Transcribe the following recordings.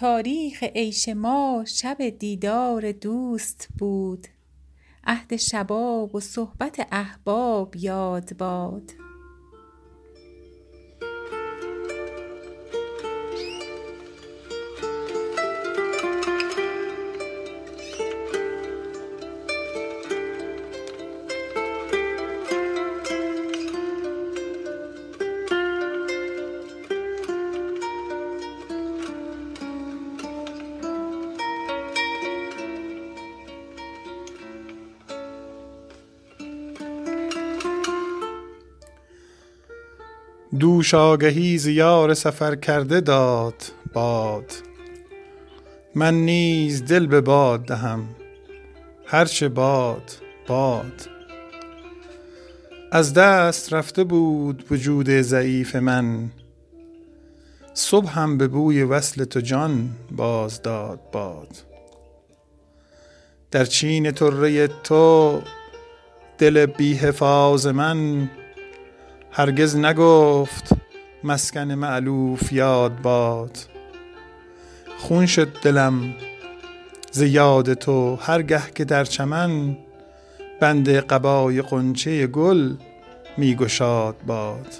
تاریخ عیش ما شب دیدار دوست بود. عهد شباب و صحبت احباب یاد باد. دوش آگهی ز یار سفرکرده داد باد. من نیز دل به باد دهم هر چه باد باد. از دست رفته بود وجود ضعیف من صبحم به بوی وصل تو جان باز داد باد. در چین طره تو دل بی حفاظ من هرگز نگفت مسکن مألوف یاد باد. خون شد دلم ز یاد تو هر گه که در چمن بند قبای غنچه گل می گشاد باد.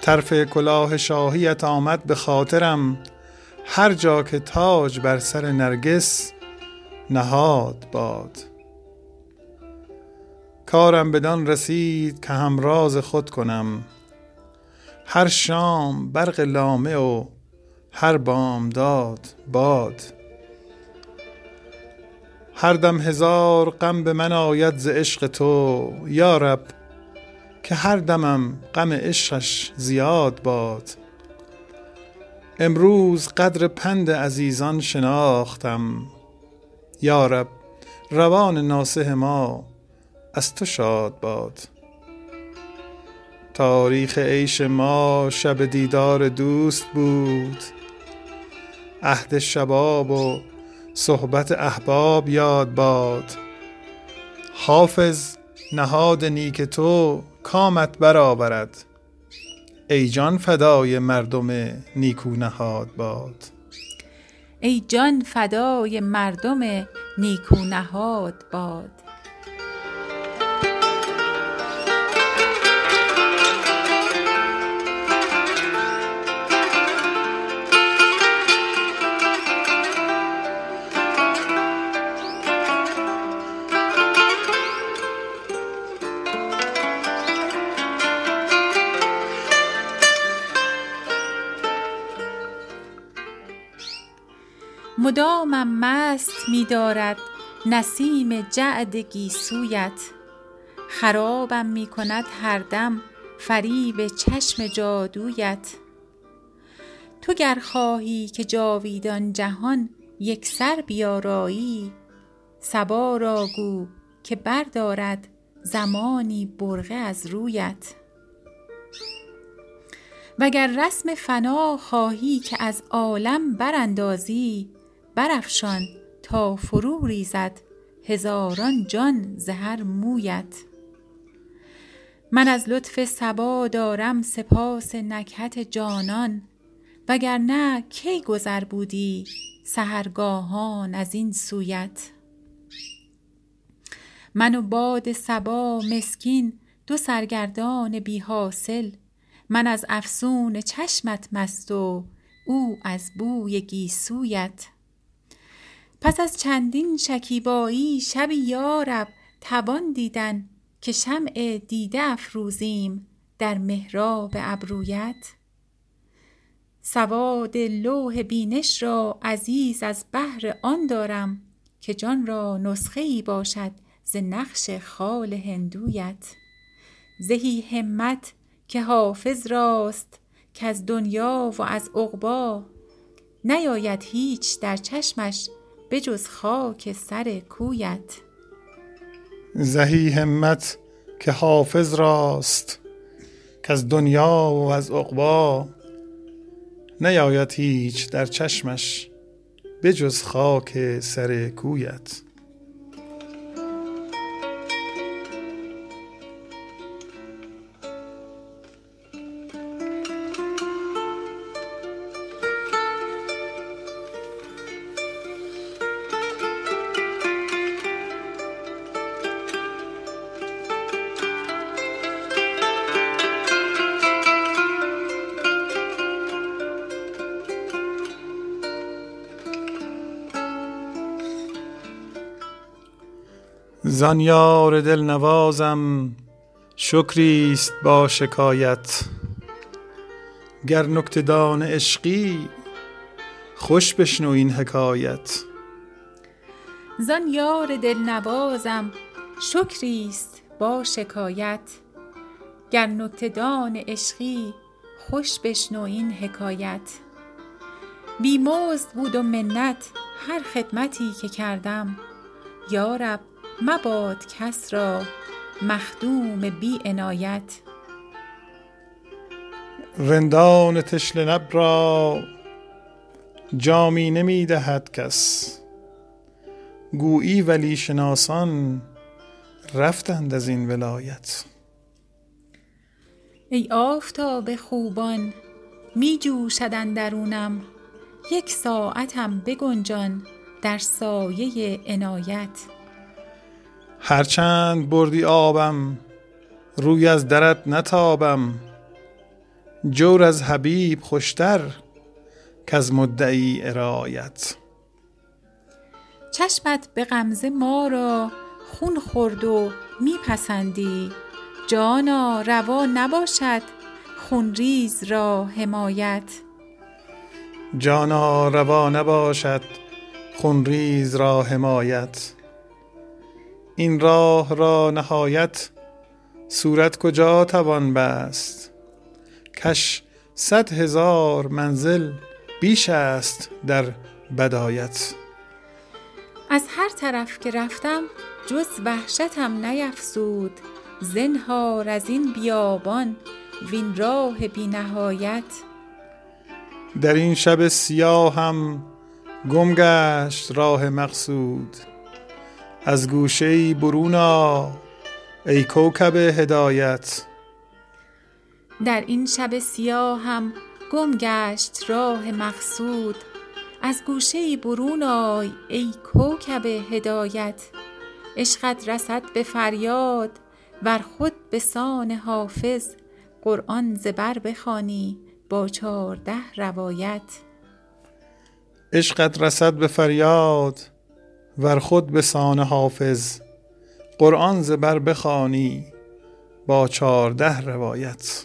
طرف کلاه شاهیت آمد به خاطرم هر جا که تاج بر سر نرگس نهاد باد. کارم بدان رسید که همراز خود کنم. هر شام برق لامع و هر بامداد باد. هر دم هزار غم به من آید ز عشق تو یا رب که هر دمم غم عشقش زیاد باد. امروز قدر پند عزیزان شناختم. یا رب روان ناصح ما از تو شاد باد. تاریخ عیش ما شب دیدار دوست بود. عهد شباب و صحبت احباب یاد باد. حافظ نهاد نیک تو کامت برآورد. ای جان فدای مردم نیکو نهاد باد. ای جان فدای مردم نیکو نهاد باد. مدامم مست می دارد نسیم جعد گیسویت. خرابم می کند هر دم فریب چشم جادویت. تو گر خواهی که جاویدان جهان یکسر بیارایی صبا را گو که بردارد زمانی برقع از رویت. وگر رسم فنا خواهی که از عالم براندازی برافشان تا فرو ریزد هزاران جان ز هر مویت. من از لطف صبا دارم سپاس نکهت جانان وگرنه کی گذر بودی سحرگاهان از این سویت؟ من و باد صبا مسکین دو سرگردان بی حاصل من از افسون چشمت مست و او از بوی گیسویت. پس از چندین شکیبایی شبی یا رب توان دیدن که شمع دیده افروزیم در محراب ابرویت. سواد لوح بینش را عزیز از بهر آن دارم که جان را نسخه ای باشد ز نقش خال هندویت. زهی همت که حافظ راست کز دنیا و از عقبی نیاید هیچ در چشمش به جز خاک سر کویت. زهی همت که حافظ راست کز دنیا و از عقبی نیاید هیچ در چشمش به جز خاک سر کویت. زان یار دل نوازم شکریست با شکایت. گر نکته دان عشقی خوش بشنو این حکایت. زان یار دلنوازم شکریست با شکایت. گر نکته دان عشقی خوش بشنو این حکایت. بی مزد بود و منت هر خدمتی که کردم. یا رب مباد کس را مخدوم بی عنایت. رندان تشنه لب را جامی نمی دهد کس. گویی ولی شناسان رفتند از این ولایت. ای آفتاب خوبان می جوشد اندرونم. یک ساعتم بگنجان در سایه عنایت. هر چند بردی آبم روی از درت نتابم. جور از حبیب خوشتر کز مدعی ارایت. چشمت به غمزه ما را خون خورد و می پسندی جانا روا نباشد خونریز را حمایت. جانا روا نباشد خونریز را حمایت. این راه را نهایت صورت کجا توان بست؟ کش صد هزار منزل بیش است در بدایت. از هر طرف که رفتم جز وحشتم نیفزود زنهار از این بیابان وین راه بی نهایت. در این شب سیاهم گم گشت راه مقصود. از گوشه ای برون آ ای کوکب هدایت. در این شب سیاهم گم گشت راه مقصود. از گوشه برون آی ای کوکب هدایت. عشقت رسد به فریاد ور خود به سان حافظ. قرآن ز بر بخوانی با چارده روایت. عشقت رسد به فریاد ور خود به سان حافظ قرآن ز بر بخوانی با چارده روایت.